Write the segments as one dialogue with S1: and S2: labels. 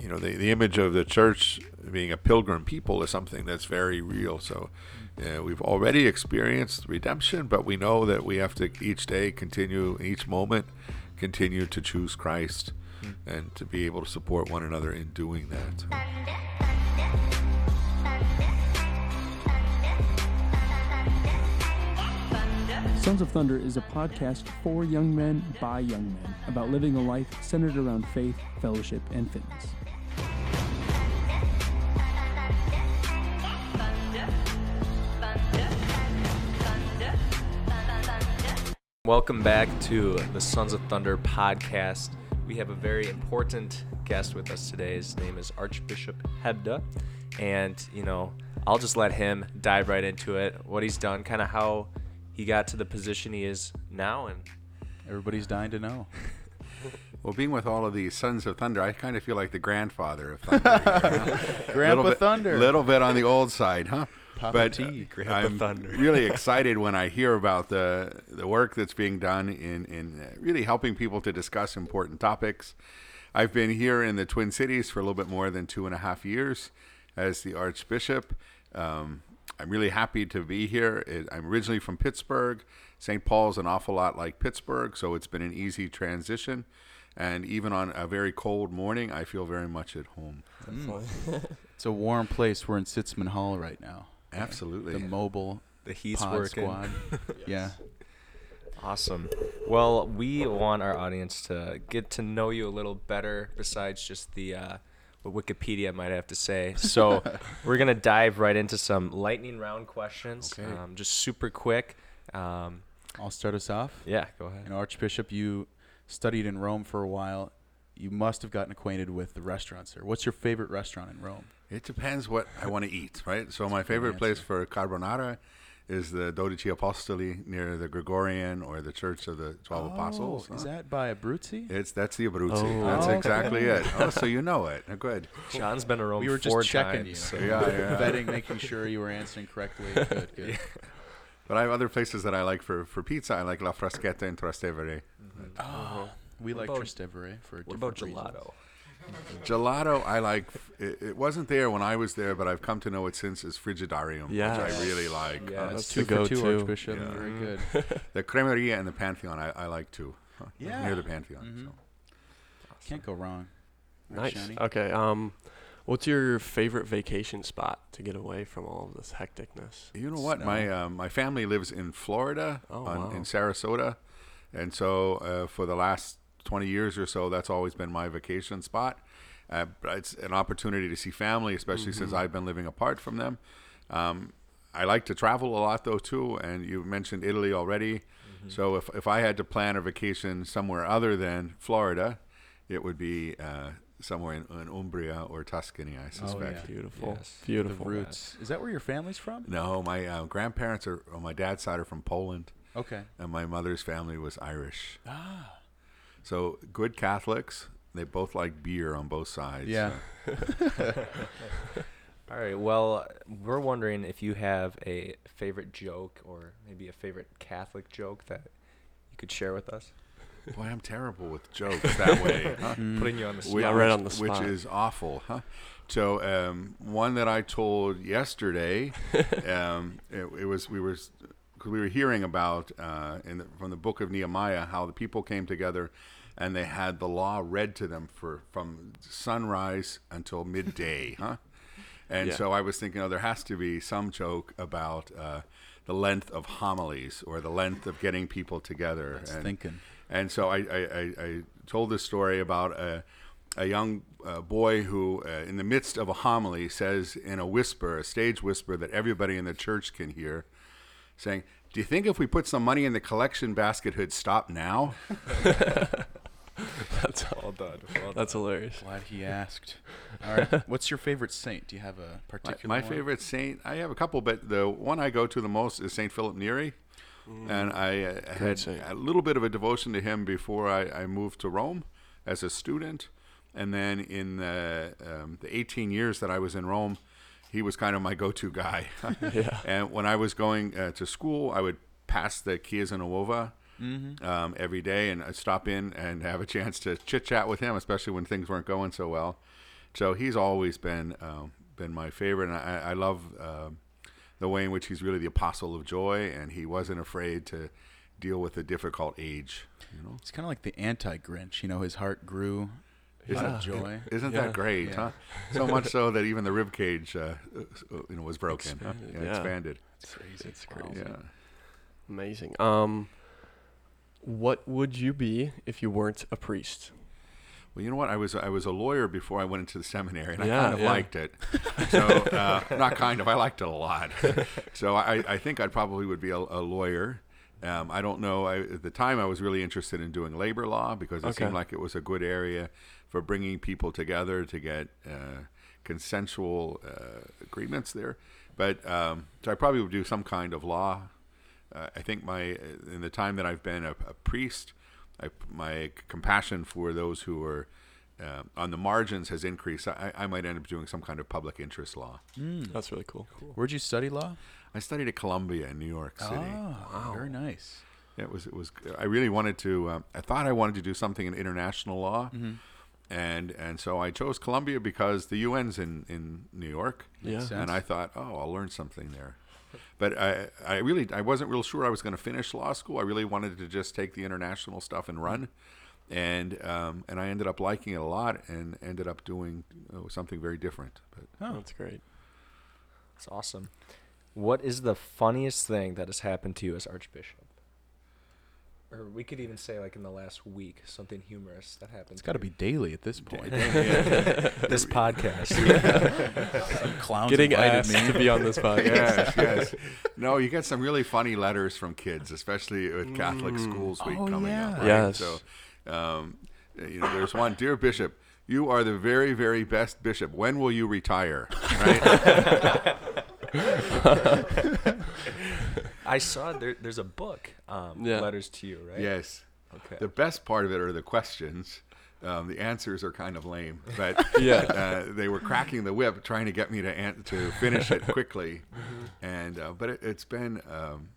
S1: you know, the, the image of the church being a pilgrim people is something that's very real. So uh, we've already experienced redemption, but we know that we have to each day continue, each moment, continue to choose Christ and to be able to support one another in doing that.
S2: Sons of Thunder is a podcast for young men by young men about living a life centered around faith, fellowship, and fitness.
S3: Welcome back to the Sons of Thunder podcast. We have a very important guest with us today. His name is Archbishop Hebda. And, you know, I'll just let him dive right into it, what he's done, kind of how he got to the position he is now. And
S4: Everybody's dying to know.
S1: Well, being with all of these Sons of Thunder, I kind of feel like the grandfather of Thunder.
S4: Grandpa
S1: little bit,
S4: Thunder.
S1: little bit on the old side, huh?
S4: Papa
S1: but
S4: T,
S3: Grandpa
S1: I'm
S3: Thunder.
S1: really excited when I hear about the the work that's being done in in uh, really helping people to discuss important topics. I've been here in the Twin Cities for a little bit more than two and a half years as the Archbishop. Um, I'm really happy to be here. It, I'm originally from Pittsburgh. St. Paul's an awful lot like Pittsburgh, so it's been an easy transition. And even on a very cold morning, I feel very much at home.
S4: It's a warm place. We're in Sitzmann Hall right now.
S1: Absolutely.
S4: The mobile
S3: the heat's
S4: pod
S3: working.
S4: squad. yeah.
S3: Awesome. Well, we want our audience to get to know you a little better besides just the uh, what Wikipedia might have to say. So we're gonna dive right into some lightning round questions,
S4: Okay.
S3: um, just super quick. Um,
S4: I'll start us off.
S3: yeah, go ahead.
S4: And Archbishop, you studied in Rome for a while. You must have gotten acquainted with the restaurants there. What's your favorite restaurant in Rome?
S1: It depends what I want to eat, right? So my favorite place for carbonara is the Dodici Apostoli near the Gregorian or the Church of the Twelve oh, Apostles.
S4: Oh, is
S1: huh?
S4: that by Abruzzi?
S1: It's that's the Abruzzi.
S3: Oh.
S1: that's
S4: Okay.
S1: exactly it. Oh, so you know it. Good.
S3: John's been to Rome
S4: we were
S3: four
S4: just checking
S3: times.
S4: you.
S3: so-
S1: Yeah, yeah.
S4: Vetting, making sure you were answering correctly. Good, good.
S1: But I have other places that I like for, for pizza. I like La Fraschetta in Trastevere.
S4: Oh, we
S3: What
S4: like
S3: about-
S4: Trastevere for a
S3: What about
S4: different reason.
S3: Gelato?
S1: Gelato, I like. It, it wasn't there when I was there, but I've come to know it since is Frigidarium, which I really like.
S3: Yeah,
S1: Uh,
S4: That's
S5: That's
S4: two
S5: the
S4: two,
S5: go-to.
S4: Archbishop.
S1: Yeah.
S4: Very good.
S1: the Cremeria and the Pantheon, I, I like too.
S4: Yeah.
S1: near the Pantheon.
S4: Mhm.
S1: So.
S4: Can't go wrong. Right,
S5: Nice.
S4: Shani?
S5: Okay. Um, what's your favorite vacation spot to get away from all of this hecticness?
S1: You know what? My um, my family lives in Florida,
S5: Oh,
S1: on,
S5: wow.
S1: in Sarasota, and so uh, for the last twenty years or so, that's always been my vacation spot. Uh, but it's an opportunity to see family, especially since
S5: Mm-hmm.
S1: I've been living apart from them. Um, I like to travel a lot though too, and you mentioned Italy already.
S5: Mm-hmm.
S1: So if if I had to plan a vacation somewhere other than Florida, it would be uh, somewhere in, in Umbria or Tuscany, I suspect.
S4: Oh, yeah.
S5: Beautiful.
S3: Yes.
S5: Beautiful.
S4: The roots. Is that where your family's from?
S1: No, my uh, grandparents are on my dad's side are from Poland.
S4: Okay.
S1: and my mother's family was Irish.
S4: Ah.
S1: So good Catholics. They both like beer on both sides.
S4: Yeah.
S3: All right. Well, we're wondering if you have a favorite joke or maybe a favorite Catholic joke that you could share with us.
S1: Boy, I'm terrible with jokes that way. Huh?
S3: Putting you on the spot.
S1: Which,
S5: Yeah, right on the spot.
S1: which is awful, huh? So um, one that I told yesterday, um, it, it was we were cause we were hearing about uh, in the, from the book of Nehemiah how the people came together and they had the law read to them for from sunrise until midday, huh? And
S5: Yeah.
S1: so I was thinking, oh, there has to be some joke about uh, the length of homilies or the length of getting people together.
S4: That's
S1: and,
S4: thinking.
S1: and so I, I, I, told this story about a, a young uh, boy who, uh, in the midst of a homily, says in a whisper, a stage whisper that everybody in the church can hear, saying, Do you think if we put some money in the collection basket, it'd stop now?
S5: That's
S3: Well done. Well
S5: that's
S3: done.
S5: hilarious.
S4: Glad he asked. All right. What's your favorite saint? Do you have a
S1: My,
S4: particular
S1: my
S4: one?
S1: favorite saint, I have a couple, but the one I go to the most is Saint Philip Neri. And I uh, had
S5: saint.
S1: a little bit of a devotion to him before I, I moved to Rome as a student. And then in the, um, the 18 years that I was in Rome, he was kind of my go to guy.
S5: Yeah.
S1: And when I was going uh, to school, I would pass the Chiesa Nuova um, every day and I'd stop in and have a chance to chit chat with him, especially when things weren't going so well. So he's always been um, been my favorite, and I, I love um the way in which he's really the apostle of joy, and he wasn't afraid to deal with a difficult age. You know,
S4: It's kind of like the anti-Grinch. You know, his heart grew out
S5: Yeah.
S4: of joy.
S1: isn't
S5: Yeah.
S1: that great?
S4: Yeah.
S1: Huh? So much so that even the rib cage, uh, uh, you know, was broken. huh?
S5: Expanded,
S1: Yeah,
S5: yeah.
S1: expanded.
S4: It's crazy.
S5: It's crazy.
S1: Yeah.
S5: Amazing. Um, what would you be if you weren't a priest?
S1: Well, you know what? I was I was a lawyer before I went into the seminary, and I kind of
S5: yeah.
S1: liked it. So uh, not kind of, I liked it a lot. so I, I think I probably would be a, a lawyer. Um, I don't know. I, at the time, I was really interested in doing labor law because it
S5: Okay.
S1: seemed like it was a good area for bringing people together to get uh, consensual uh, agreements there. But um, so I probably would do some kind of law. Uh, I think my in the time that I've been a, a priest, I, my compassion for those who are uh, on the margins has increased. I, I might end up doing some kind of public interest law.
S5: That's really cool.
S4: Where'd you study law?
S1: I studied at Columbia in New York City.
S4: Oh, very nice.
S1: It was it was. I really wanted to. Um, I thought I wanted to do something in international law, and and so I chose Columbia because the UN's in in New York.
S5: Yeah.
S4: sense.
S1: And I thought, oh, I'll learn something there. But I, I really, I wasn't real sure I was going to finish law school. I really wanted to just take the international stuff and run, and um, and I ended up liking it a lot, and ended up doing uh, something very different. But
S4: Oh.
S5: That's great.
S3: It's awesome. What is the funniest thing that has happened to you as Archbishop? Or we could even say like in the last week, something humorous that happened.
S4: It's got to be daily at this point.
S3: this podcast.
S4: Clowns
S5: Getting
S4: invited
S5: asked
S4: me.
S5: to be on this podcast.
S1: yes, yes. No, you get some really funny letters from kids, especially with Catholic Schools Week
S4: Oh,
S1: coming up.
S4: yeah.
S1: Right?
S5: Yes.
S1: So, um, you know, there's one, dear Bishop. You are the very, very best bishop. When will you retire? Right?
S3: I saw there, there's a book, um,
S5: Yeah.
S3: letters to you, right?
S1: yes.
S3: Okay.
S1: The best part of it are the questions. Um, the answers are kind of lame, but
S5: Yeah.
S1: uh, they were cracking the whip, trying to get me to an- to finish it quickly. And uh, but it, it's been um,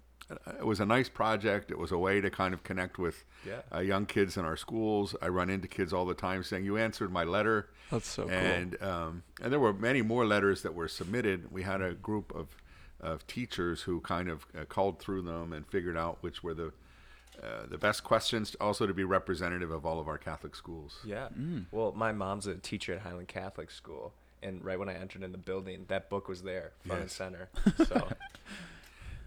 S1: it was a nice project. It was a way to kind of connect with
S3: Yeah.
S1: uh, young kids in our schools. I run into kids all the time saying, "You answered my letter."
S5: That's so cool.
S1: and um, and there were many more letters that were submitted. We had a group of of teachers who kind of uh, called through them and figured out which were the uh, the best questions, also to be representative of all of our Catholic schools.
S3: Yeah.
S1: Mm.
S3: Well, my mom's a teacher at Highland Catholic School, and right when I entered in the building, that book was there, front and center. So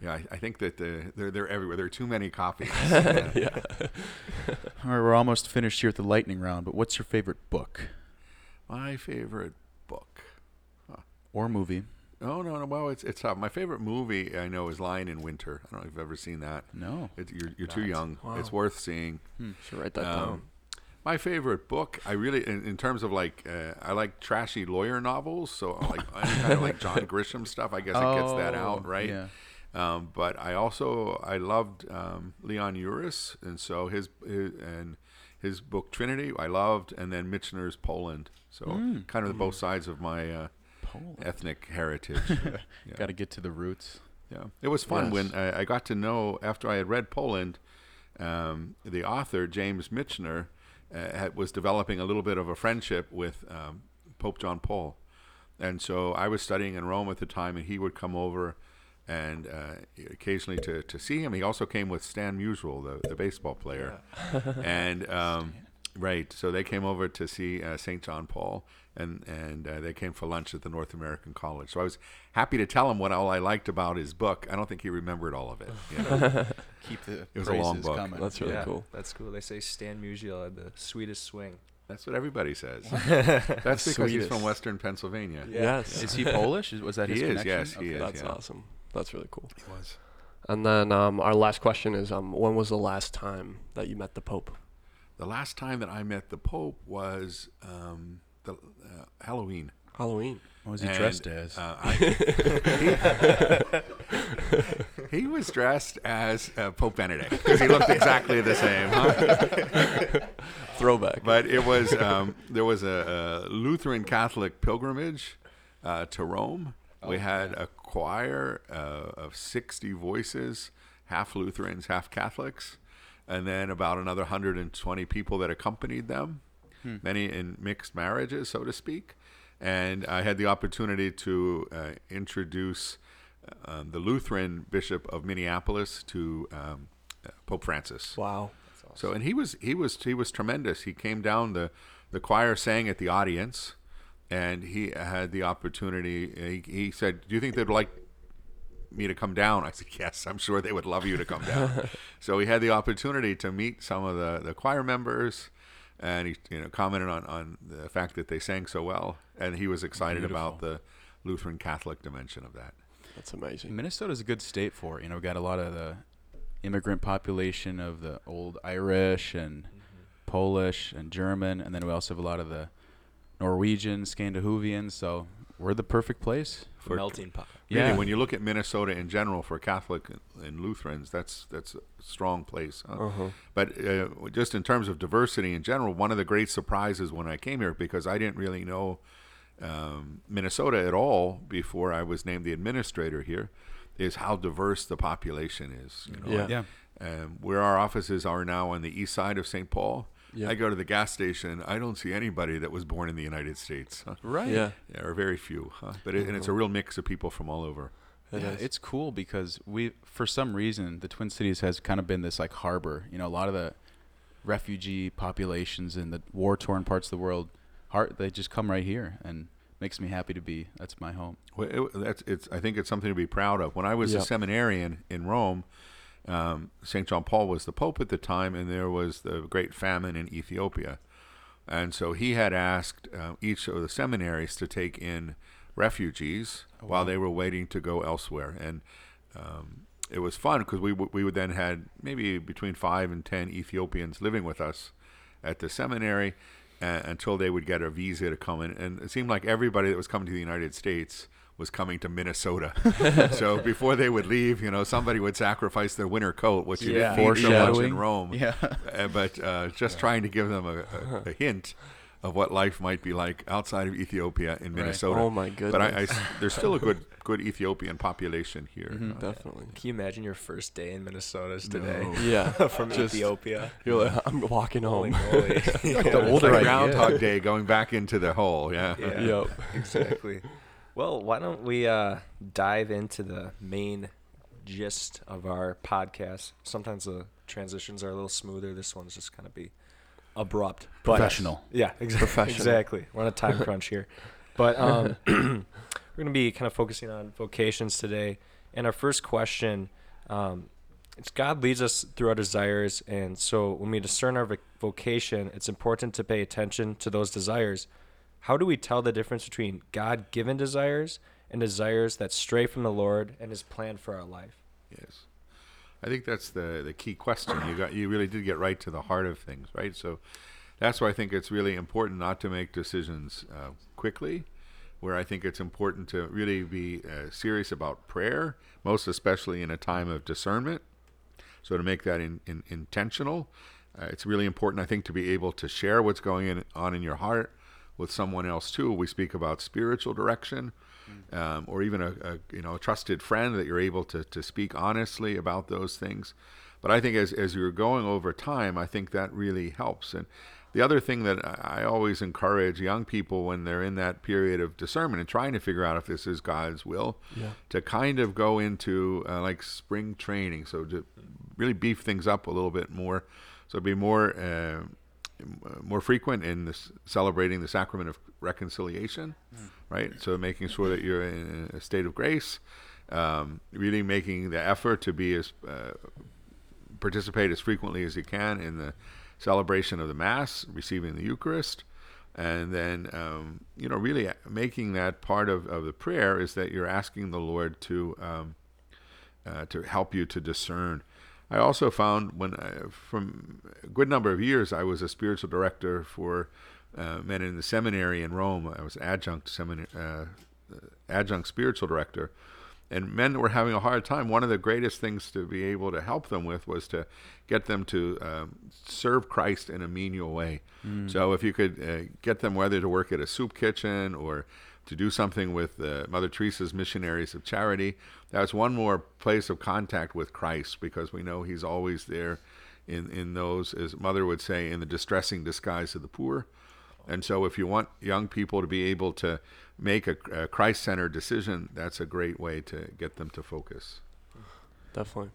S1: Yeah, I, I think that uh, they're they're everywhere. There are too many copies. Yeah.
S5: yeah.
S4: All right, we're almost finished here at the lightning round, but what's your favorite book
S1: My favorite book.
S4: or movie?
S1: Oh no, no. Well, it's it's uh, my favorite movie. I know is Lion in Winter. I don't know if you've ever seen that.
S4: No.
S1: It, you're you're too young.
S5: Wow.
S1: It's worth seeing.
S5: Should write that
S1: Um,
S5: down.
S1: My favorite book, I really, in, in terms of like, uh, I like trashy lawyer novels. So like any kind of like John Grisham stuff. I guess it gets that out,
S4: Oh,
S1: right?
S4: Yeah.
S1: Um, but I also I loved um, Leon Uris, and so his, his and his book Trinity I loved, and then Michener's Poland. So
S4: Mm.
S1: kind of the both sides of my uh, ethnic heritage. yeah.
S4: Got to get to the roots.
S1: Yeah, it was fun
S5: Yes.
S1: when I, I got to know after I had read Poland, um, the author James Michener uh, had, was developing a little bit of a friendship with um, Pope John Paul, and so I was studying in Rome at the time, and he would come over and uh, occasionally to, to see him. He also came with Stan Musial, the, the baseball player, and um, right, so they came over to see uh, Saint John Paul, and and uh, they came for lunch at the North American College. So I was happy to tell him what all I liked about his book. I don't think he remembered all of it. you know.
S4: Keep the
S1: It was a long book.
S4: coming.
S5: That's really
S3: yeah,
S5: cool.
S3: That's cool. They say Stan Musial had the sweetest swing.
S1: That's what everybody says. That's because he's from Western Pennsylvania.
S5: Yes.
S4: Is he Polish? Was that
S1: He
S4: his
S1: is,
S4: connection?
S1: yes, he is.
S5: That's
S1: yeah.
S5: awesome. That's really cool.
S1: He was.
S5: And then um, our last question is um, when was the last time that you met the Pope?
S1: The last time that I met the Pope was um, the uh, Halloween.
S5: Halloween.
S4: What was he
S1: And,
S4: dressed as?
S1: uh, I- he, he was dressed as uh, Pope Benedict because he looked exactly the same. Huh?
S5: Throwback.
S1: But it was um, there was a, a Lutheran Catholic pilgrimage uh, to Rome. We had a choir uh, of sixty voices, half Lutherans, half Catholics, and then about another 120 people that accompanied them, many in mixed marriages, so to speak. and I had the opportunity to uh, introduce um, the Lutheran Bishop of Minneapolis to um, Pope Francis.
S5: Wow.
S1: So and he was he was he was tremendous. He came down the the choir sang at the audience, and he had the opportunity. Uh, he, he said, "Do you think they'd like me to come down?" I said, "Yes, I'm sure they would love you to come down." so he had the opportunity to meet some of the the choir members. And he, you know, commented on, on the fact that they sang so well, and he was excited about the Lutheran Catholic dimension of that.
S5: That's amazing.
S4: Minnesota's a good state for it. You know, we got a lot of the immigrant population of the old Irish and mm-hmm. Polish and German, and then we also have a lot of the Norwegian, Scandinavian. So we're the perfect place.
S1: For-
S3: melting pot.
S1: Really,
S4: Yeah.
S1: when you look at Minnesota in general for Catholic and Lutherans, that's that's a strong place. huh?
S5: Uh-huh.
S1: But uh, just in terms of diversity in general, one of the great surprises when I came here, because I didn't really know um, Minnesota at all before I was named the administrator here, is how diverse the population is. You know,
S5: Yeah.
S4: Yeah.
S1: um, where our offices are now on the east side of St. Paul.
S5: Yeah.
S1: I go to the gas station. I don't see anybody that was born in the United States. Huh?
S4: Right.
S5: Yeah.
S1: There are very few, huh? but it, and it's a real mix of people from all over.
S5: It
S4: yeah,
S5: is.
S4: it's cool because we, for some reason, the Twin Cities has kind of been this like harbor. You know, a lot of the refugee populations in the war-torn parts of the world, heart they just come right here, and makes me happy to be. That's my home.
S1: Well, it, that's it's. I think it's something to be proud of. When I was a seminarian in Rome, um, Saint John Paul was the pope at the time, and there was the great famine in Ethiopia, and so he had asked uh, each of the seminaries to take in refugees while they were waiting to go elsewhere, and um, it was fun because we w- we would then had maybe between five and ten Ethiopians living with us at the seminary uh, until they would get a visa to come in. And it seemed like everybody that was coming to the United States was coming to Minnesota. so before they would leave, you know, somebody would sacrifice their winter coat, which you
S3: Yeah.
S1: didn't need so much in Rome.
S4: Yeah.
S1: Uh, but uh, just trying to give them a, a, a hint of what life might be like outside of Ethiopia in Minnesota.
S5: Oh my
S1: But I, I
S5: goodness.
S1: s- there's still a good good Ethiopian population here.
S4: Mhm.
S1: Uh,
S5: Definitely.
S3: Can you imagine your first day in Minnesota is today
S5: Yeah.
S3: from
S5: Just-
S3: Ethiopia?
S5: You're like, I'm walking
S3: Holy
S5: home.
S3: moly.
S4: the older
S1: like Groundhog. Day going back into the hole. Yeah.
S3: Yeah.
S5: Yep.
S3: exactly. Well, why don't we uh, dive into the main gist of our podcast? Sometimes the transitions are a little smoother. This one's just kind of be abrupt, but-
S4: Professional.
S3: Yeah, exa-
S5: Professional.
S3: exactly. We're on a time crunch here, but um, we're going to be kind of focusing on vocations today. And our first question, um, it's God leads us through our desires, and so when we discern our vocation, it's important to pay attention to those desires. How do we tell the difference between God-given desires and desires that stray from the Lord and His plan for our life?
S1: Yes. I think that's the the key question. You got you really did get right to the heart of things, right? So that's why I think it's really important not to make decisions uh, quickly. Where I think it's important to really be uh, serious about prayer, most especially in a time of discernment. So to make that in, in, intentional, uh, it's really important, I think, to be able to share what's going on in your heart with someone else too. We speak about spiritual direction, um, or even a, a you know a trusted friend that you're able to to speak honestly about those things. But I think as as you're going over time, I think that really helps. And the other thing that I I always encourage young people when they're in that period of discernment and trying to figure out if this is God's will,
S5: Yeah.
S1: to kind of go into uh, like spring training. So to really beef things up a little bit more. So be more uh, more frequent in this celebrating the sacrament of reconciliation, right? So making sure that you're in a state of grace, um, really making the effort to be as uh, participate as frequently as you can in the celebration of the Mass, receiving the Eucharist, and then um, you know really making that part of, of the prayer is that you're asking the Lord to um, uh, to help you to discern. I also found when I, from a good number of years I was a spiritual director for uh, men in the seminary in Rome. I was adjunct seminary, uh, adjunct spiritual director, and men that were having a hard time. One of the greatest things to be able to help them with was to get them to um, serve Christ in a menial way. So if you could uh, get them whether to work at a soup kitchen or to do something with uh, Mother Teresa's Missionaries of Charity, that's one more place of contact with Christ because we know He's always there in in those, as Mother would say, in the distressing disguise of the poor. And so, if you want young people to be able to make a, a Christ centered decision, that's a great way to get them to focus.
S5: Definitely.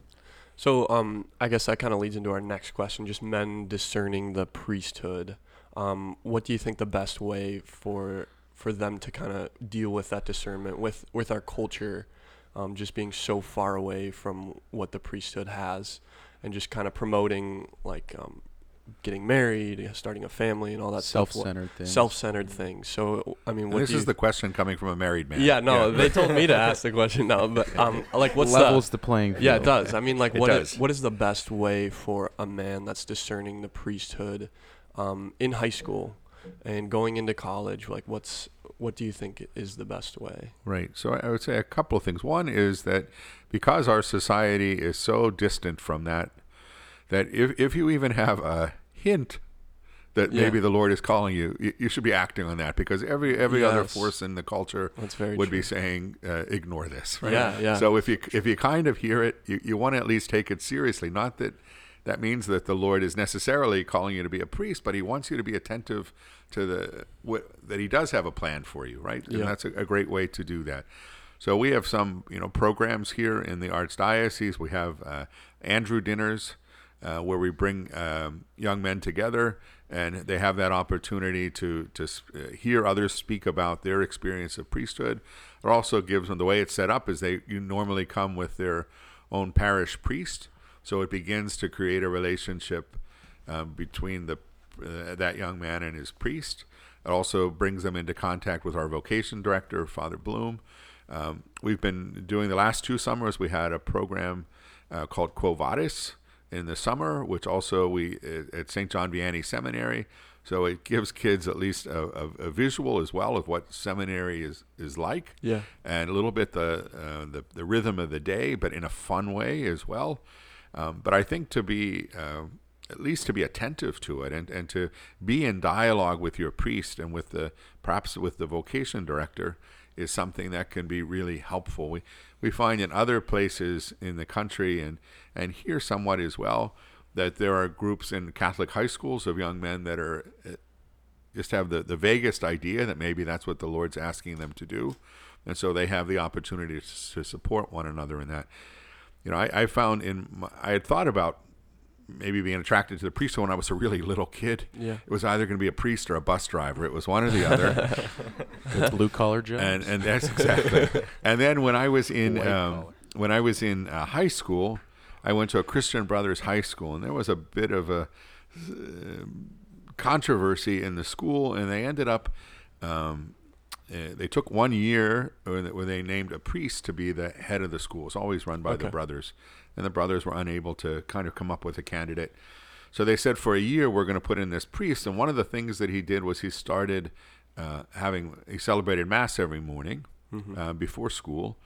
S5: So, um, I guess that kind of leads into our next question: just men discerning the priesthood. Um, what do you think the best way for for them to kind of deal with that discernment with with our culture, um, just being so far away from what the priesthood has, and just kind of promoting like um, getting married, starting a family, and all that stuff.
S4: Self-centered things.
S5: Self-centered things. So, I mean, what
S1: this
S5: do you
S1: is the question coming from a married man.
S5: yeah, no, they told me to ask the question now, but um, like, what's
S4: levels
S5: the?
S4: the playing field.
S5: Yeah, it does. I mean, like,
S1: It
S5: what
S1: does.
S5: is, what is the best way for a man that's discerning the priesthood um, in high school and going into college? Like, what's what do you think is the best way?
S1: Right. So I would say a couple of things. One is that because our society is so distant from that, that if, if you even have a hint that
S5: Yeah.
S1: maybe the Lord is calling you, you, you should be acting on that because every every other force in the culture would
S5: true.
S1: be saying uh, ignore this. Right?
S5: Yeah, yeah.
S1: So if you if you kind of hear it, you, you want to at least take it seriously. Not that that means that the Lord is necessarily calling you to be a priest, but He wants you to be attentive to the what, that He does have a plan for you, right?
S5: Yeah.
S1: And that's a, a great way to do that. So we have some you know programs here in the Archdiocese. We have uh, Andrew dinners uh, where we bring um, young men together and they have that opportunity to to uh, hear others speak about their experience of priesthood. It also gives them the way it's set up is they you normally come with their own parish priest, so it begins to create a relationship um, between the uh, that young man and his priest. It also brings them into contact with our vocation director, Father Bloom. Um, we've been doing the last two summers. We had a program uh, called Quo Vadis in the summer, which also we uh, at St. John Vianney Seminary. So it gives kids at least a, a, a visual as well of what seminary is is like,
S5: Yeah.
S1: and a little bit the uh, the, the rhythm of the day, but in a fun way as well. Um, but I think to be uh, at least to be attentive to it and, and to be in dialogue with your priest and with the perhaps with the vocation director is something that can be really helpful. We we find in other places in the country and and here somewhat as well that there are groups in Catholic high schools of young men that are uh, just have the, the vaguest idea that maybe that's what the Lord's asking them to do. And so they have the opportunity to, to support one another in that. You know, I, I found in, my, I had thought about maybe being attracted to the priesthood when I was a really little kid.
S5: Yeah.
S1: It was either going to be a priest or a bus driver. It was one or the other.
S4: The blue collar jobs.
S1: and and that's exactly. and then when I was in um, when I was in uh, high school, I went to a Christian Brothers high school, and there was a bit of a uh, controversy in the school, and they ended up. Um, uh, they took one year where they- named a priest to be the head of the school. It's always run by the brothers, and the brothers were unable to kind of come up with a candidate. So they said for a year we're going to put in this priest, and one of the things that he did was he started uh, having he celebrated mass every morning uh, before school,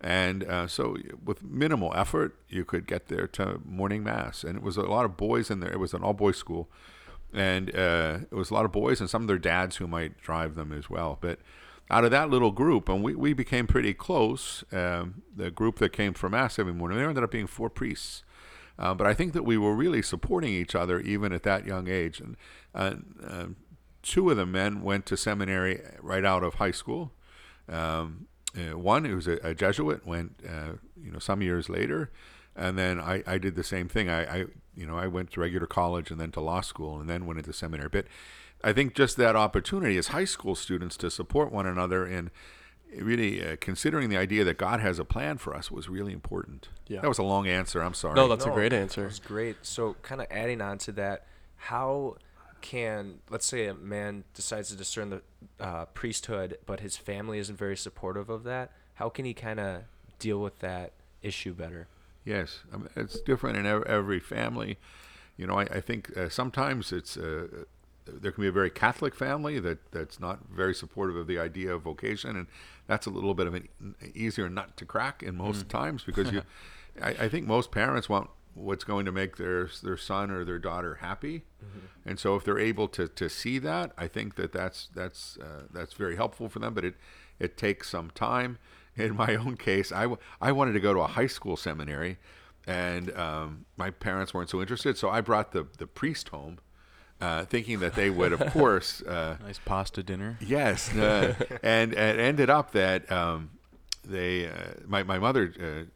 S1: and uh, so with minimal effort you could get there to morning mass, and it was a lot of boys in there. It was an all boys school, and uh, it was a lot of boys and some of their dads who might drive them as well, but. Out of that little group, and we, we became pretty close. Um, the group that came for mass every morning, there ended up being four priests. Uh, but I think that we were really supporting each other even at that young age. And uh, uh, two of the men went to seminary right out of high school. Um, uh, one who was a, a Jesuit went, uh, you know, some years later, and then I, I did the same thing. I, I, you know, I went to regular college and then to law school and then went into seminary. But I think just that opportunity as high school students to support one another and really uh, considering the idea that God has a plan for us was really important.
S5: Yeah.
S1: That was a long answer. I'm sorry.
S5: No, that's a great answer.
S3: was great. So, kind of adding on to that, how can let's say a man decides to discern the uh, priesthood, but his family isn't very supportive of that? How can he kind of deal with that issue better?
S1: Yes, I mean, it's different in every family. You know, I, I think uh, sometimes it's uh, there can be a very Catholic family that that's not very supportive of the idea of vocation, and that's a little bit of an easier nut to crack in most times because you, I, I think most parents want what's going to make their their son or their daughter happy, and so if they're able to, to see that, I think that that's that's uh, that's very helpful for them. But it it takes some time. In my own case, I, w- I wanted to go to a high school seminary, and um, my parents weren't so interested. So I brought the the priest home, uh, thinking that they would, of course, uh,
S4: Nice pasta dinner.
S1: yes, uh, and, it ended up that um, they, uh, my my mother. Uh,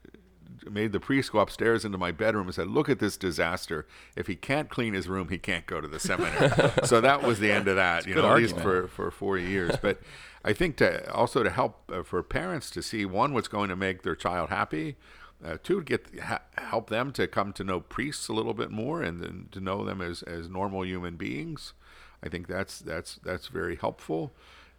S1: Made the priest go upstairs into my bedroom and said, "Look at this disaster! If he can't clean his room, he can't go to the seminary." so that was the end of that. You know, at least for for four years. But I think to also to help uh, for parents to see one what's going to make their child happy, uh, two get ha- help them to come to know priests a little bit more and then to know them as as normal human beings. I think that's that's that's very helpful.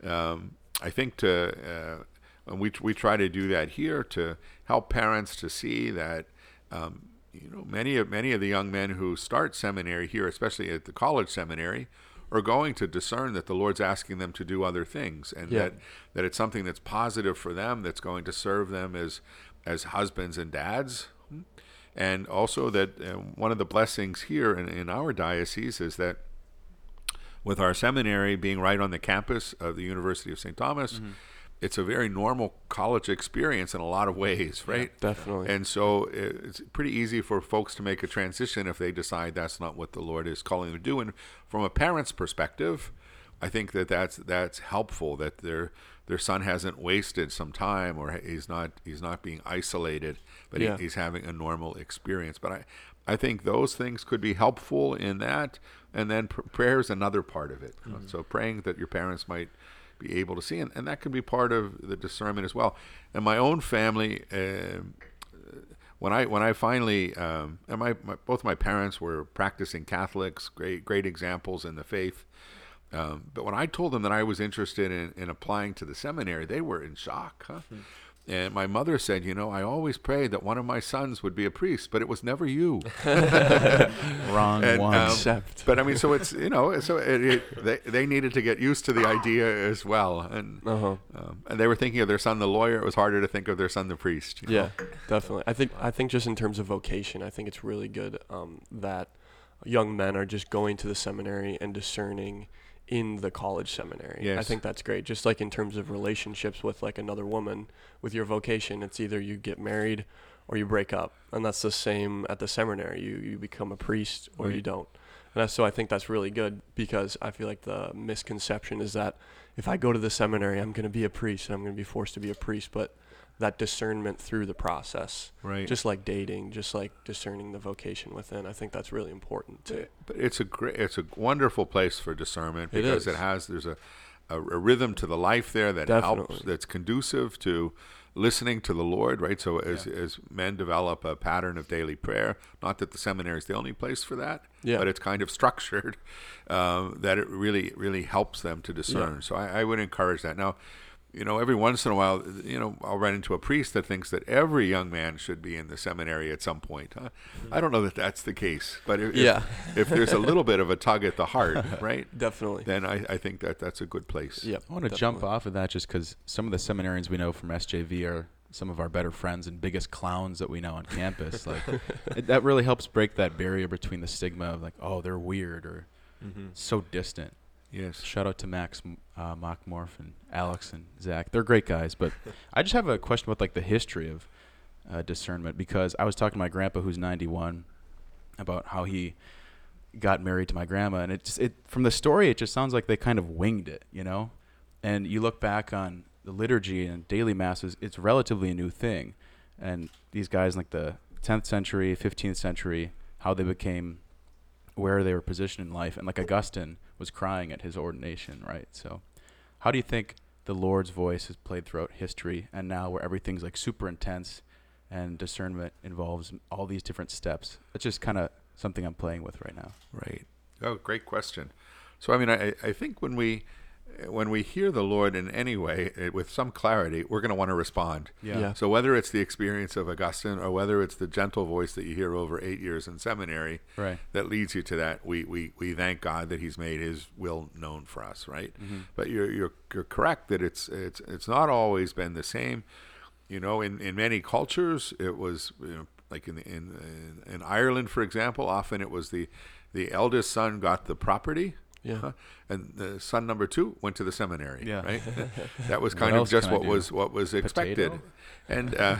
S1: Um, I think to uh, and we we try to do that here to help parents to see that. Um, you know, many of many of the young men who start seminary here, especially at the college seminary, are going to discern that the Lord's asking them to do other things, and
S5: Yeah.
S1: that that it's something that's positive for them, that's going to serve them as as husbands and dads, and also that uh, one of the blessings here in, in our diocese is that with our seminary being right on the campus of the University of St. Thomas, it's a very normal college experience in a lot of ways, right?
S5: Definitely.
S1: And so it's pretty easy for folks to make a transition if they decide that's not what the Lord is calling them to do. And from a parent's perspective, I think that that's that's helpful that their their son hasn't wasted some time or he's not he's not being isolated, but
S5: Yeah.
S1: he, he's having a normal experience. But I I think those things could be helpful in that. And then pr- prayer is another part of it. So praying that your parents might be able to see, and, and that can be part of the discernment as well. And my own family, um when I when I finally um, and my, my both my parents were practicing Catholics, great great examples in the faith. Um, but when I told them that I was interested in, in applying to the seminary, they were in shock. Huh? And my mother said, "You know, I always prayed that one of my sons would be a priest, but it was never you."
S4: Wrong
S1: And,
S4: one.
S1: um,
S5: Accept.
S1: but I mean, so it's you know, so it, it, they they needed to get used to the idea as well, and
S5: Uh-huh.
S1: um, and they were thinking of their son the lawyer. It was harder to think of their son the priest. you know?
S5: Yeah, definitely. I think I think just in terms of vocation, I think it's really good um, that young men are just going to the seminary and discerning in the college seminary. I think that's great. Just like in terms of relationships with like another woman, with your vocation, it's either you get married or you break up, and that's the same at the seminary. You you become a priest or you don't. And so I think that's really good because I feel like the misconception is that if I go to the seminary, I'm going to be a priest and I'm going to be forced to be a priest, but that discernment through the process,
S1: right.
S5: just like dating, just like discerning the vocation within, I think that's really important too.
S1: But it's a great, it's a wonderful place for discernment because
S5: is.
S1: it has there's a, a, a rhythm to the life there that helps that's conducive to listening to the Lord, right? So as as men develop a pattern of daily prayer, not that the seminary is the only place for that,
S5: Yeah.
S1: but it's kind of structured um, that it really really helps them to discern. So I, I would encourage that. Now, you know, every once in a while, you know, I'll run into a priest that thinks that every young man should be in the seminary at some point. Huh? I don't know that that's the case, but if,
S5: Yeah.
S1: if there's a little bit of a tug at the heart, right,
S5: Definitely.
S1: then I, I think that that's a good place.
S5: Yep.
S4: I want to jump off of that just because some of the seminarians we know from SJV are some of our better friends and biggest clowns that we know on campus. Like it, that really helps break that barrier between the stigma of like, oh, they're weird or
S3: Mm-hmm.
S4: so distant.
S1: Yes.
S4: Shout out to Max, uh, Mockmorph, and Alex and Zach. They're great guys. But I just have a question about like the history of uh, discernment because I was talking to my grandpa who's 91 about how he got married to my grandma, and it just it from the story it just sounds like they kind of winged it, you know. And you look back on the liturgy and daily masses, it's relatively a new thing. And these guys in like the 10th century, 15th century, how they became where they were positioned in life. And like Augustine was crying at his ordination, right? So, how do you think the Lord's voice has played throughout history and now where everything's like super intense and discernment involves all these different steps? It's just kind of something I'm playing with right now.
S1: Right. Oh, great question. So I mean, I, I think when we when we hear the Lord in any way eh, with some clarity, we're going to want to respond.
S5: Yeah.
S1: So whether it's the experience of Augustine or whether it's the gentle voice that you hear over eight years in seminary
S4: Right.
S1: that leads you to that, we, we, we thank God that He's made His will known for us, right? But you're, you're you're correct that it's it's it's not always been the same. You know, in, in many cultures, it was you know, like in, in in in Ireland, for example. Often it was the the eldest son got the property.
S5: Yeah.
S1: huh, And the son number two went to the seminary.
S4: Yeah.
S1: Right. that was
S4: What
S1: kind of just what was what was expected.
S4: Potato?
S1: And uh,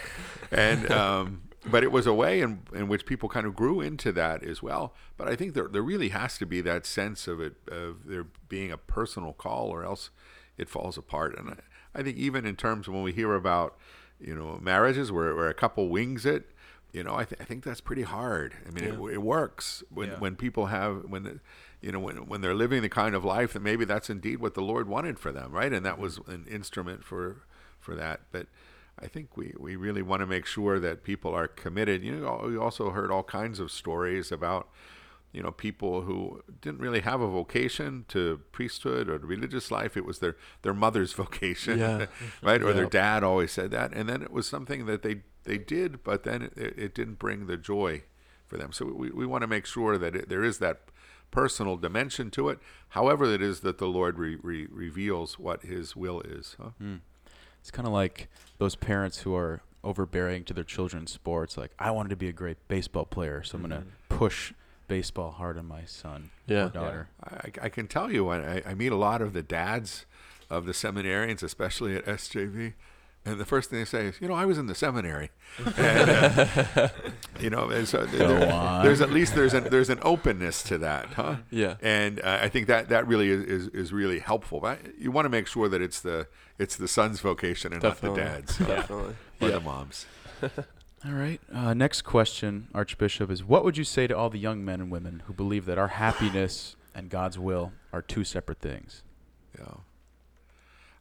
S1: and um, but it was a way in, in which people kind of grew into that as well. But I think there, there really has to be that sense of it, of there being a personal call, or else it falls apart. And I, I think even in terms of when we hear about, you know, marriages where, where a couple wings it, you know, I, th- I think that's pretty hard. I mean, it, it works when,
S4: Yeah.
S1: when people have, when, you know, when, when they're living the kind of life that maybe that's indeed what the Lord wanted for them, right? And that was an instrument for, for that. But I think we, we really want to make sure that people are committed. You know, we also heard all kinds of stories about, you know, people who didn't really have a vocation to priesthood or to religious life. It was their, their mother's vocation,
S5: Yeah.
S1: right? Or their dad always said that. And then it was something that they, they did, but then it, it didn't bring the joy for them. So we, we want to make sure that it, there is that personal dimension to it. However, it is that the Lord re, re, reveals what His will is. Huh? Hmm.
S4: It's kind of like those parents who are overbearing to their children's sports. Like, I wanted to be a great baseball player, so I'm going to hmm. push baseball hard on my son
S5: Yeah.
S4: or daughter.
S1: I, I can tell you, I, I meet a lot of the dads of the seminarians, especially at SJV, and the first thing they say is, "You know, I was in the seminary," and, uh, you know, and so there- there's at least there's an there's an openness to that, huh?
S5: Yeah.
S1: And uh, I think that that really is, is, is really helpful. But you want to make sure that it's the it's the son's vocation and
S5: Definitely.
S1: not the dad's
S5: Definitely.
S1: or
S5: Yeah.
S1: the mom's.
S4: All right. Uh, next question, Archbishop, is what would you say to all the young men and women who believe that our happiness and God's will are two separate things?
S1: Yeah.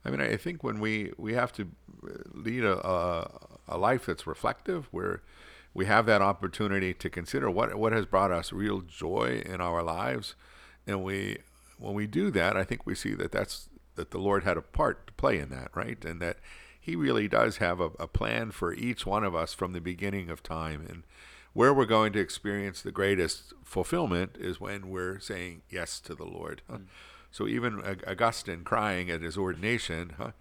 S1: I mean, I think when we, we have to uh, lead a, a, a life that's reflective, where we have that opportunity to consider what, what has brought us real joy in our lives. And we, when we do that, I think we see that that's, that the Lord had a part to play in that, right? And that He really does have a, a plan for each one of us from the beginning of time. And where we're going to experience the greatest fulfillment is when we're saying yes to the Lord. huh? So even Augustine crying at his ordination, huh,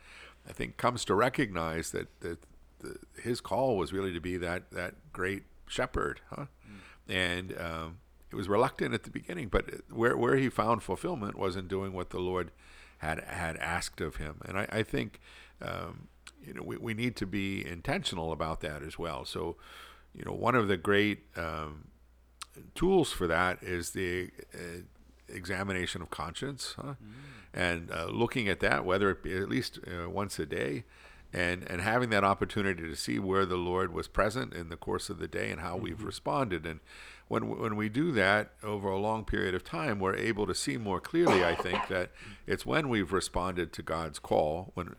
S1: I think comes to recognize that, that the, his call was really to be that, that great shepherd. Huh? And um, he was reluctant at the beginning, but where, where he found fulfillment was in doing what the Lord had, had asked of him. And I, I think um, you know, we, we need to be intentional about that as well. So, you know, one of the great um, tools for that is the uh, examination of conscience, huh? and uh, looking at that, whether it be at least uh, once a day, and and having that opportunity to see where the Lord was present in the course of the day and how we've responded. And when when we do that over a long period of time, we're able to see more clearly. I think that it's when we've responded to God's call when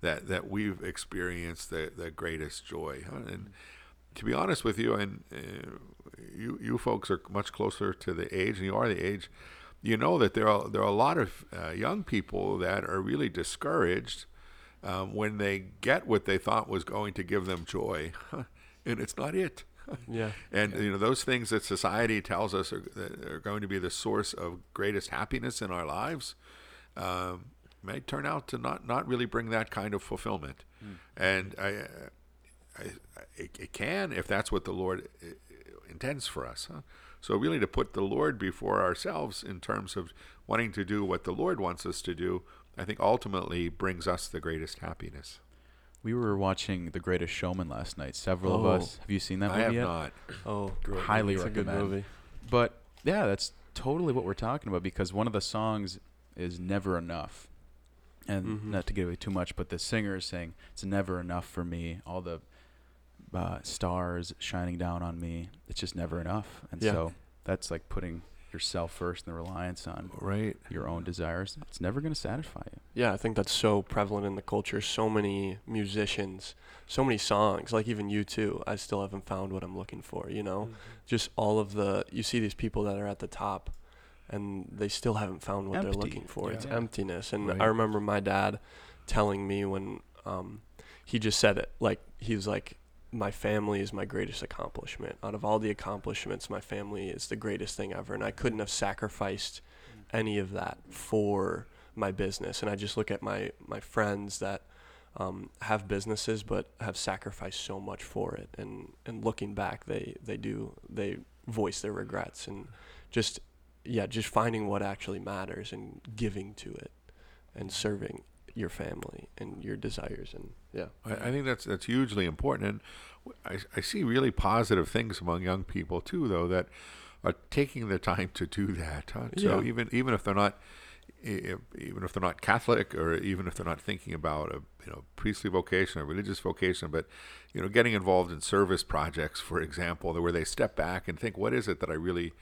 S1: that that we've experienced the the greatest joy. Huh? And to be honest with you, and uh, you you folks are much closer to the age, and you are the age. You know that there are there are a lot of uh, young people that are really discouraged um, when they get what they thought was going to give them joy, and it's not it.
S5: Yeah.
S1: And you know those things that society tells us are, are going to be the source of greatest happiness in our lives um, may turn out to not not really bring that kind of fulfillment. And I, I, I, it, it can if that's what the Lord uh, intends for us. Huh? So really, to put the Lord before ourselves in terms of wanting to do what the Lord wants us to do, I think ultimately brings us the greatest happiness.
S4: We were watching The Greatest Showman last night. Several of
S5: Oh.
S4: us. Have you seen that movie I
S1: have
S4: yet?
S1: not.
S5: Oh, great.
S4: Highly
S5: it's a good
S4: recommend.
S5: movie.
S4: But yeah, that's totally what we're talking about because one of the songs is "Never Enough," and
S5: Mhm.
S4: not to give away too much, but the singer is saying it's never enough for me. All the uh, stars shining down on me, it's just never enough. And
S5: Yeah.
S4: so that's like putting yourself first and the reliance on
S1: Right.
S4: your own desires. It's never going to satisfy you.
S5: Yeah, I think that's so prevalent in the culture. So many musicians, so many songs, like even U2. I still haven't found what I'm looking for, you know? Just all of the, you see these people that are at the top and they still haven't found what they're looking for. It's
S4: Yeah.
S5: emptiness. And
S1: Right.
S5: I remember my dad telling me when um, he just said it, like, he was like, my family is my greatest accomplishment. Out of all the accomplishments, my family is the greatest thing ever. And I couldn't have sacrificed any of that for my business. And I just look at my, my friends that um, have businesses but have sacrificed so much for it. And, and looking back, they, they do, they voice their regrets and just, yeah, just finding what actually matters and giving to it and serving your family and your desires and yeah.
S1: I, I think that's that's hugely important, and I, I see really positive things among young people too, though that are taking the time to do that. Huh? So
S5: Yeah.
S1: even even if they're not even if they're not Catholic or even if they're not thinking about a you know priestly vocation or religious vocation, but you know getting involved in service projects, for example, where they step back and think, what is it that I really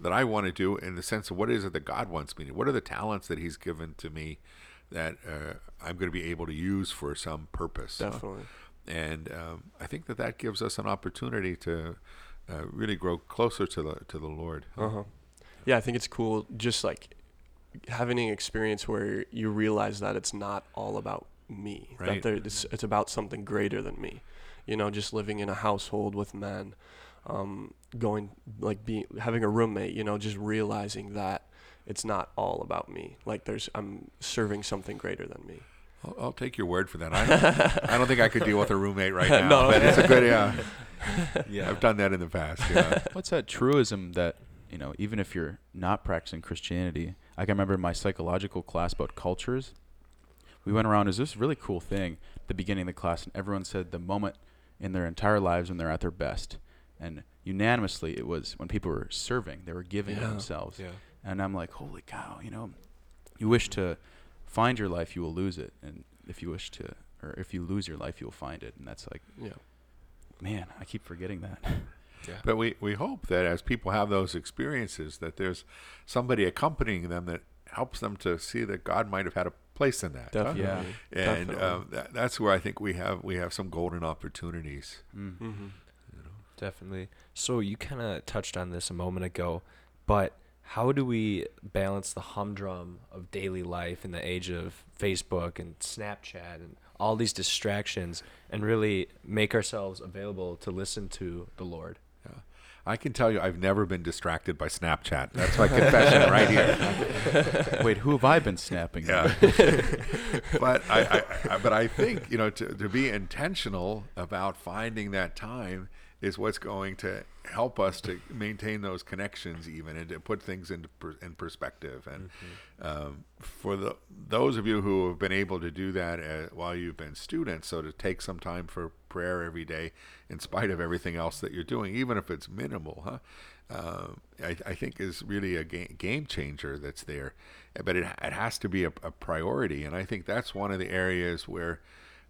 S1: that I want to do in the sense of what is it that God wants me to? What are the talents that He's given to me that uh, I'm going to be able to use for some purpose?
S5: Definitely.
S1: and um, I think that that gives us an opportunity to uh, really grow closer to the to the Lord.
S5: Uh huh. Yeah, I think it's cool just like having an experience where you realize that it's not all about me.
S1: Right.
S5: That there, it's, it's about something greater than me. You know, just living in a household with men, um, going like being having a roommate. You know, just realizing that it's not all about me. Like there's I'm serving something greater than me.
S1: I'll, I'll take your word for that. I, I don't think I could deal with a roommate right now,
S5: No.
S1: but it's a good. Yeah,
S3: Yeah.
S1: I've done that in the past. Yeah.
S4: What's that truism that you know, even if you're not practicing Christianity, I can remember in my psychological class about cultures. We went around as this really cool thing at the beginning of the class, and everyone said the moment in their entire lives when they're at their best, and unanimously it was when people were serving, they were giving
S5: Yeah.
S4: themselves.
S3: Yeah.
S4: And I'm like, holy cow, you know, you wish to find your life, you will lose it, and if you wish to, or if you lose your life, you will find it, and that's like,
S5: Yeah.
S4: man, I keep forgetting that. Yeah.
S1: But we, we hope that as people have those experiences, that there's somebody accompanying them that helps them to see that God might have had a place in that. huh?
S5: Definitely.
S4: Yeah.
S1: And
S5: Definitely.
S1: um, that, that's where I think we have we have some golden opportunities.
S4: Mm.
S5: hmm
S3: Definitely. So you kind of touched on this a moment ago, but how do we balance the humdrum of daily life in the age of Facebook and Snapchat and all these distractions and really make ourselves available to listen to the Lord?
S1: I can tell you, I've never been distracted by Snapchat. That's my confession right here.
S4: Wait, who have I been snapping?
S1: Yeah. but I, I, I, but I think you know to, to be intentional about finding that time is what's going to help us to maintain those connections even and to put things into per, in perspective. And um, for the those of you who have been able to do that uh, while you've been students, so to take some time for prayer every day, in spite of everything else that you're doing, even if it's minimal, huh? Uh, I, I think is really a game, game changer that's there, but it, it has to be a, a priority, and I think that's one of the areas where,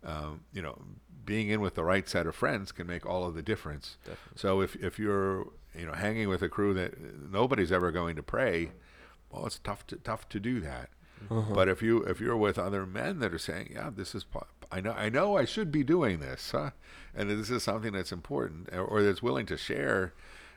S1: um, you know, being in with the right set of friends can make all of the difference.
S3: Definitely.
S1: So if if you're you know hanging with a crew that nobody's ever going to pray, well, it's tough to tough to do that.
S5: Uh-huh.
S1: But if you if you're with other men that are saying, yeah, this is I know I know I should be doing this, huh? and this is something that's important, or, or that's willing to share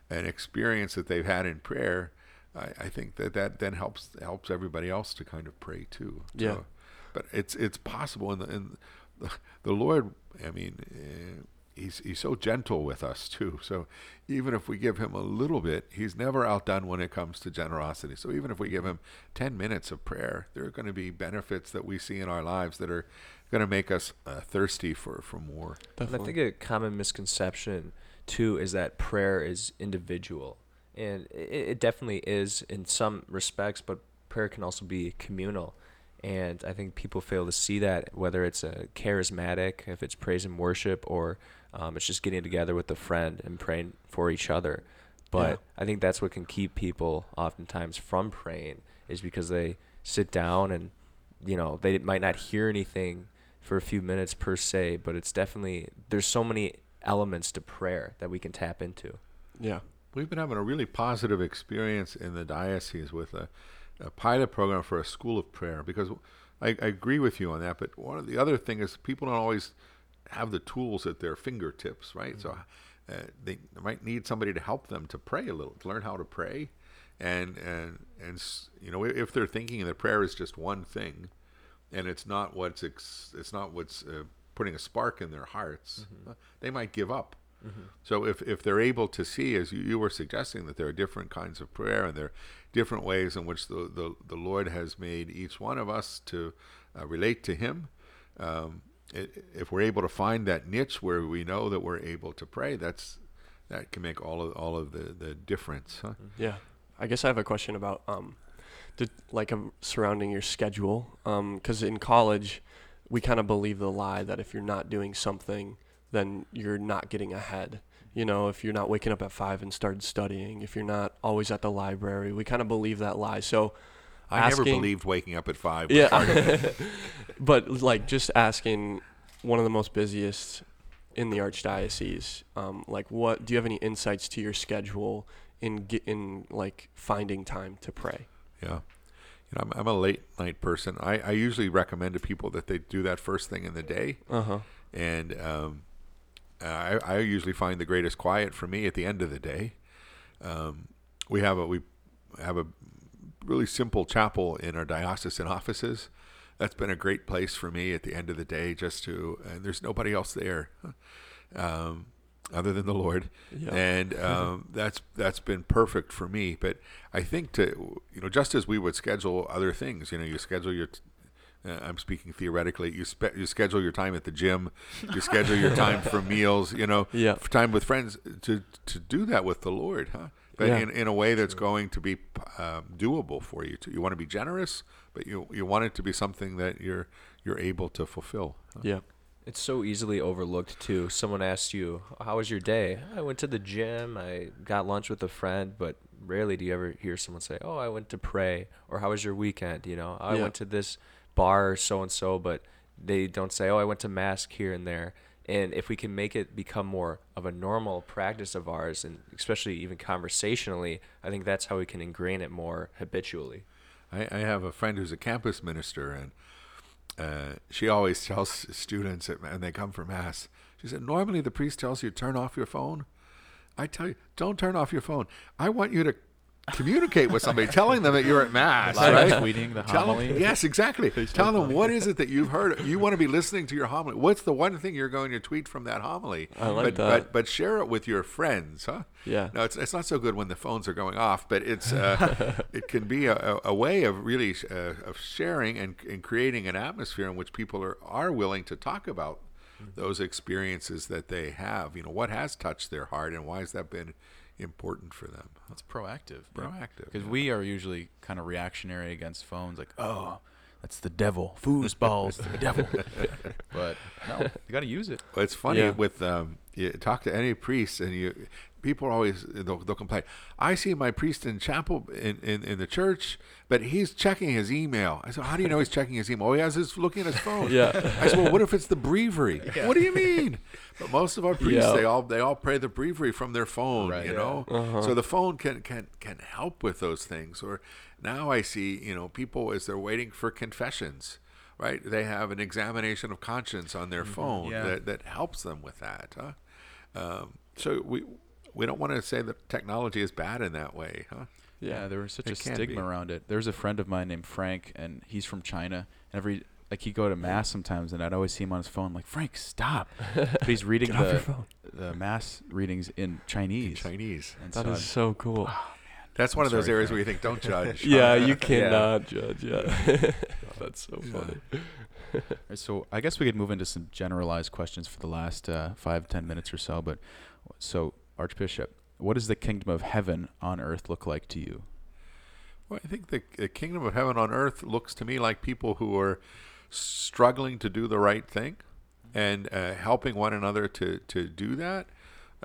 S1: an experience that they've had in prayer, I, I think that that then helps helps everybody else to kind of pray too.
S5: Yeah.
S1: So, but it's it's possible, and the, and the, the Lord, I mean. Uh, He's, he's so gentle with us too. So even if we give him a little bit, he's never outdone when it comes to generosity. So even if we give him 10 minutes of prayer, there are going to be benefits that we see in our lives that are going to make us uh, thirsty for, for more.
S3: And I think a common misconception too is that prayer is individual, and it, it definitely is in some respects. But prayer can also be communal, and I think people fail to see that whether it's a charismatic, if it's praise and worship, or um, it's just getting together with a friend and praying for each other. But
S5: Yeah.
S3: I think that's what can keep people oftentimes from praying is because they sit down and you know they might not hear anything for a few minutes per se, but it's definitely there's so many elements to prayer that we can tap into.
S5: yeah.
S1: We've been having a really positive experience in the diocese with a, a pilot program for a school of prayer because I, I agree with you on that. But one of the other thing is people don't always have the tools at their fingertips, right? So uh, they might need somebody to help them to pray a little, to learn how to pray, and and and you know if they're thinking that prayer is just one thing, and it's not what's ex- it's not what's uh, putting a spark in their hearts, uh, they might give up. So if, if they're able to see, as you, you were suggesting, that there are different kinds of prayer and there are different ways in which the, the, the Lord has made each one of us to uh, relate to Him, um, it, if we're able to find that niche where we know that we're able to pray, that's that can make all of all of the, the difference. Huh?
S5: Yeah. I guess I have a question about um, like um, surrounding your schedule. Because in college, we kind of believe the lie that if you're not doing something, then you're not getting ahead. You know, if you're not waking up at five and started studying, if you're not always at the library, we kind of believe that lie. So,
S1: I never believed waking up at five.
S5: Yeah, but like just asking one of the most busiest in the archdiocese, um, like what do you have any insights to your schedule in get, in like finding time to pray?
S1: Yeah. You know, I'm, I'm a late night person. I, I usually recommend to people that they do that first thing in the day.
S5: Uh huh.
S1: And um, I, I usually find the greatest quiet for me at the end of the day. Um, we have a we have a really simple chapel in our diocesan offices. That's been a great place for me at the end of the day, just to and there's nobody else there, um, other than the Lord,
S5: Yeah.
S1: and um, that's that's been perfect for me. But I think to you know, just as we would schedule other things, you know, you schedule your uh, I'm speaking theoretically. You spe- you schedule your time at the gym, you schedule your time for meals. You know,
S5: Yeah.
S1: for time with friends. To to do that with the Lord, huh? But
S5: Yeah.
S1: in, in a way that's going to be um, doable for you. Too. You want to be generous, but you you want it to be something that you're you're able to fulfill. huh?
S5: Yeah.
S3: It's so easily overlooked too. Someone asks you, "How was your day?" I went to the gym. I got lunch with a friend, but rarely do you ever hear someone say, "Oh, I went to pray," or "How was your weekend?" You know, I
S5: Yeah.
S3: went to this bar, so and so, but they don't say, "Oh, I went to mass here and there." And if we can make it become more of a normal practice of ours, and especially even conversationally, I think that's how we can ingrain it more habitually.
S1: I, I have a friend who's a campus minister, and uh, she always tells students, and they come for mass. She said, "Normally the priest tells you turn off your phone. I tell you, don't turn off your phone. I want you to communicate with somebody, telling them that you're at mass, right?
S4: tweeting the
S1: Tell
S4: homily.
S1: them, yes, exactly. Tell them what is it that you've heard. You want to be listening to your homily. What's the one thing you're going to tweet from that homily?
S5: I like
S1: but,
S5: that.
S1: But but share it with your friends, huh?
S5: Yeah.
S1: No, it's it's not so good when the phones are going off, but it's uh, it can be a, a, a way of really uh, of sharing and, and creating an atmosphere in which people are are willing to talk about those experiences that they have. You know, what has touched their heart, and why has that been important for them?
S4: That's proactive.
S1: Proactive,
S4: Because
S1: yeah.
S4: we are usually kind of reactionary against phones, like, oh, that's the devil. Foosballs, the devil. but no, you got to use it.
S1: Well, it's funny
S5: Yeah.
S1: with um, you talk to any priest, and you people are always they'll, they'll complain. I see my priest in chapel in, in, in the church, but he's checking his email. I said, How do you know he's checking his email? Oh, he has his looking at his phone.
S5: Yeah.
S1: I said, Well, what if it's the breviary? yeah. What do you mean? But most of our priests,
S5: Yeah.
S1: they all they all pray the breviary from their phone.
S4: Right.
S1: You
S4: Yeah.
S1: know,
S5: Uh-huh.
S1: so the phone can can can help with those things. Or now I see you know people as they're waiting for confessions. Right, they have an examination of conscience on their phone
S4: Yeah.
S1: that, that helps them with that. Huh? Um, so we we don't want to say that technology is bad in that way, huh?
S4: Yeah, there was such
S1: It
S4: a stigma
S1: be.
S4: around it. There's a friend of mine named Frank, and he's from China. And every like he'd go to mass sometimes, and I'd always see him on his phone, like Frank, stop. But he's reading
S5: off your
S4: the
S5: phone.
S4: the mass readings in Chinese.
S1: Chinese.
S4: And
S5: That
S4: so
S5: is so cool.
S1: That's one of those
S4: sorry,
S1: areas
S4: Frank.
S1: where you think, don't judge.
S5: yeah, you cannot judge. Yeah. That's so
S1: Yeah.
S5: funny.
S4: Alright, So I guess we could move into some generalized questions for the last uh, five ten minutes or so. But so Archbishop, what does the kingdom of heaven on earth look like to you?
S1: Well, I think the, the kingdom of heaven on earth looks to me like people who are struggling to do the right thing and uh, helping one another to, to do that.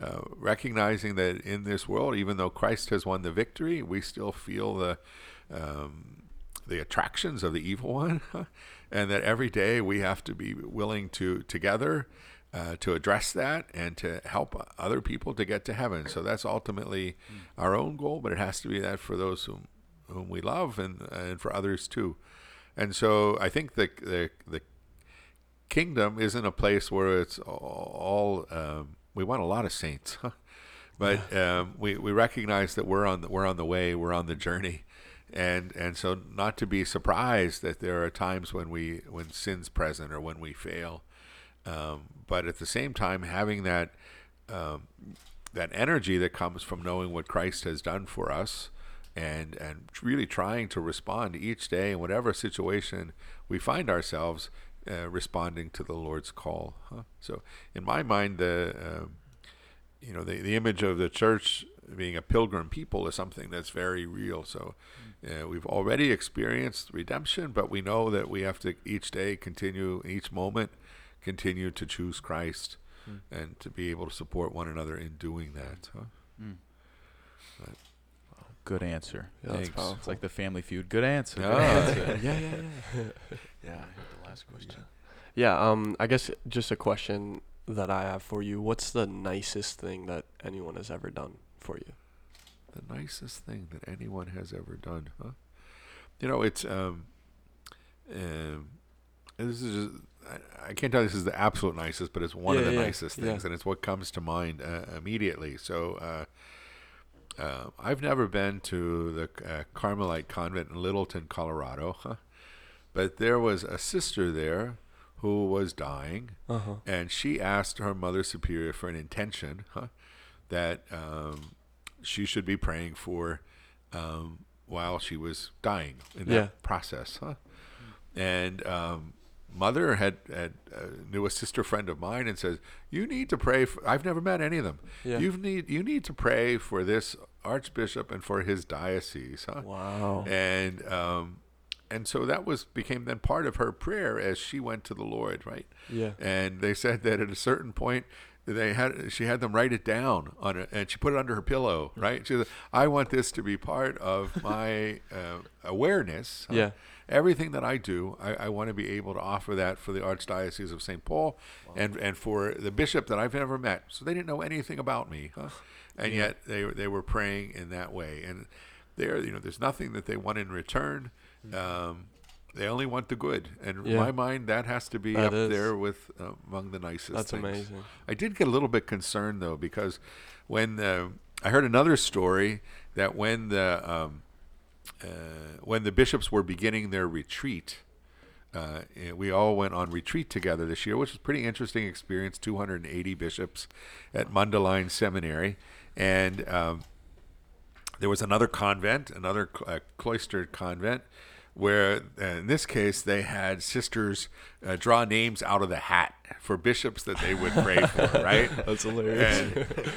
S1: Uh, recognizing that in this world, even though Christ has won the victory, we still feel the um, the attractions of the evil one, and that every day we have to be willing to together uh, to address that and to help other people to get to heaven. So that's ultimately our own goal, but it has to be that for those whom whom we love and and for others too. And so I think the the the kingdom isn't a place where it's all. Um, we want a lot of saints, but um, we we recognize that we're on the, we're on the way, we're on the journey, and and so not to be surprised that there are times when we when sin's present or when we fail, um, but at the same time having that. Um, that energy that comes from knowing what Christ has done for us and and really trying to respond each day in whatever situation we find ourselves uh, responding to the Lord's call. Huh? So in my mind, the um you know the, the image of the church being a pilgrim people is something that's very real. So uh, we've already experienced redemption, but we know that we have to each day continue, each moment, continue to choose Christ
S3: Mm.
S1: and to be able to support one another in doing that. Huh?
S4: Mm. Good answer.
S5: Yeah,
S1: Thanks.
S5: powerful.
S4: It's like the Family Feud. Good answer. Good answer.
S5: yeah, yeah, yeah.
S4: yeah. The last question.
S5: Yeah, um, I guess just a question that I have for you. What's the nicest thing that anyone has ever done for you?
S1: The nicest thing that anyone has ever done, huh? You know, it's um, um, this is just, I, I can't tell you this is the absolute nicest, but it's one of the
S5: yeah,
S1: nicest
S5: yeah.
S1: things, and it's what comes to mind uh, immediately. So, uh, uh, I've never been to the uh, Carmelite convent in Littleton, Colorado, huh? but there was a sister there who was dying,
S5: Uh huh.
S1: and she asked her mother superior for an intention huh, that um, she should be praying for um, while she was dying in that
S5: Yeah.
S1: process. Huh? And um, mother had, had uh, knew a sister friend of mine and says, "You need to pray for." I've never met any of them.
S5: Yeah.
S1: You need you need to pray for this archbishop and for his diocese. Huh?
S5: Wow.
S1: and um, and so that was became then part of her prayer as she went to the Lord, right?
S5: Yeah.
S1: And they said that at a certain point they had she had them write it down on it, and she put it under her pillow, right? She said, "I want this to be part of my uh, awareness." huh?
S5: Yeah.
S1: Everything that I do, I, I want to be able to offer that for the Archdiocese of St. Paul, and and for the bishop that I've never met. So they didn't know anything about me, huh? and yet they they were praying in that way. And there, you know, there's nothing that they want in return. Um, they only want the good, and in
S5: Yeah.
S1: my mind, that has to be
S5: That
S1: up
S5: is.
S1: there with uh, among the nicest.
S5: That's
S1: things.
S5: amazing.
S1: I did get a little bit concerned though because when uh, I heard another story that when the um, uh, when the bishops were beginning their retreat, uh, eh, we all went on retreat together this year, which was a pretty interesting experience. 280 bishops at Mundelein Seminary, and um, there was another convent, another uh, cloistered convent, where uh, in this case they had sisters uh, draw names out of the hat for bishops that they would pray for, right?
S5: That's hilarious.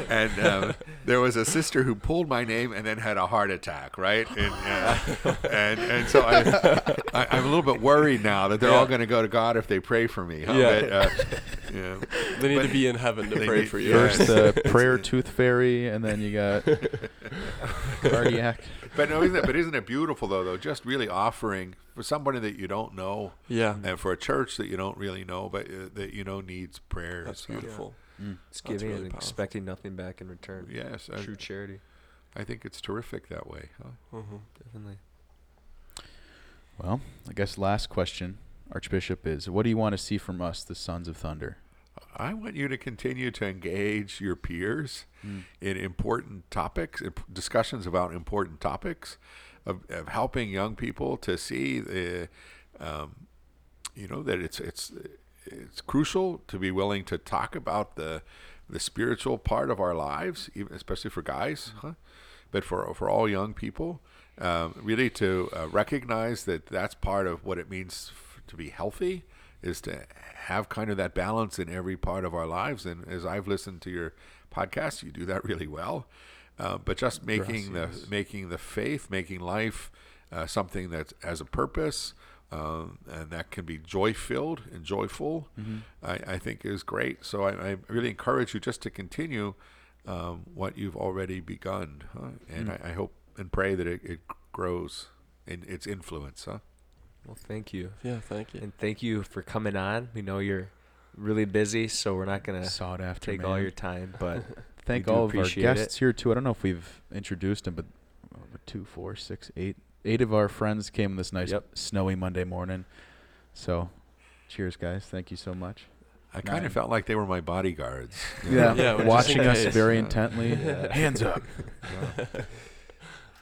S1: And, and um, there was a sister who pulled my name and then had a heart attack, right? And uh, and, and so I, I'm a little bit worried now that they're all going to go to God if they pray for me. Huh?
S5: Yeah.
S1: But, uh, yeah.
S5: They need
S1: But-
S5: to be in heaven to pray
S1: need-
S5: for you.
S4: First the prayer tooth fairy, and then you got cardiac.
S1: But no, isn't it? But isn't it beautiful though? Though, just really offering for somebody that you don't know,
S5: Yeah.
S1: and for a church that you don't really know, but uh, that you know needs prayers.
S5: That's
S1: huh?
S5: beautiful.
S3: It's giving
S5: really
S3: and
S5: powerful.
S3: expecting nothing back in return.
S1: Yes, I,
S3: True charity,
S1: I think it's terrific that way. Huh?
S5: hmm
S3: definitely.
S4: Well, I guess last question, Archbishop, is what do you want to see from us, the Sons of Thunder?
S1: I want you to continue to engage your peers in important topics, discussions about important topics, of, of helping young people to see the, um, you know, that it's it's it's crucial to be willing to talk about the the spiritual part of our lives, even especially for guys, huh? but for for all young people, um, really to uh, recognize that that's part of what it means to be healthy, is to have kind of that balance in every part of our lives. And as I've listened to your podcast, you do that really well. Uh, but just making the making the faith, making life uh, something that has a purpose, um, and that can be joy filled and joyful, I, I think is great. So I, I really encourage you just to continue um, what you've already begun, huh? and I, I hope and pray that it, it grows in its influence. Huh?
S3: Well, thank you,
S5: Yeah. Thank you.
S3: and thank you for coming on. We know you're really busy, so we're not gonna
S4: Sought after
S3: take
S4: man.
S3: all your time, but
S4: Thank all of our guests
S3: it.
S4: here too. I don't know if we've introduced them, but uh, two, four, six, eight, eight of our friends came this nice
S3: Yep.
S4: snowy Monday morning. So, cheers, guys! Thank you so much.
S1: I kind
S4: Nine.
S1: of felt like they were my bodyguards.
S4: Yeah,
S5: Yeah,
S4: watching us very
S5: Yeah.
S4: intently.
S3: Yeah.
S4: Hands up.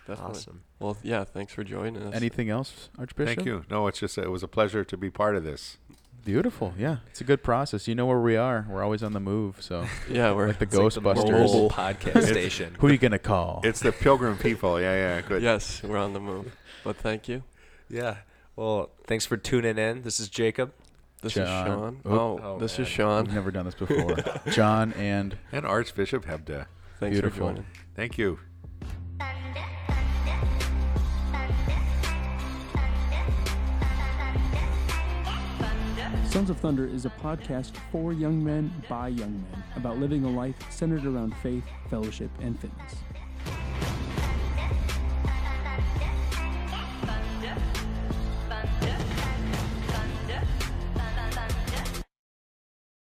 S5: Definitely.
S3: awesome.
S5: Well, yeah. Thanks for joining us.
S4: Anything else, Archbishop?
S1: Thank you. No, it's just it was a pleasure to be part of this.
S4: Beautiful. Yeah, it's a good process. You know where we are. We're always on the move. So,
S5: Yeah, we're
S4: like the
S3: It's like
S4: Ghostbusters.
S3: mobile podcast station.
S4: Who are you gonna call?
S1: It's the pilgrim people. Yeah, yeah, good.
S5: yes, we're on the move. But thank you.
S3: Yeah. Well, thanks for tuning in. This is Jacob.
S5: This
S4: John.
S5: is Sean.
S4: Oh.
S5: Oh,
S3: Oh,
S5: this
S3: man.
S5: is Sean.
S4: We've never done this before. John and
S1: And Archbishop Hebda.
S5: Thanks
S4: Beautiful.
S5: for joining.
S1: Thank you.
S2: Sons of Thunder is a podcast for young men by young men about living a life centered around faith, fellowship, and fitness.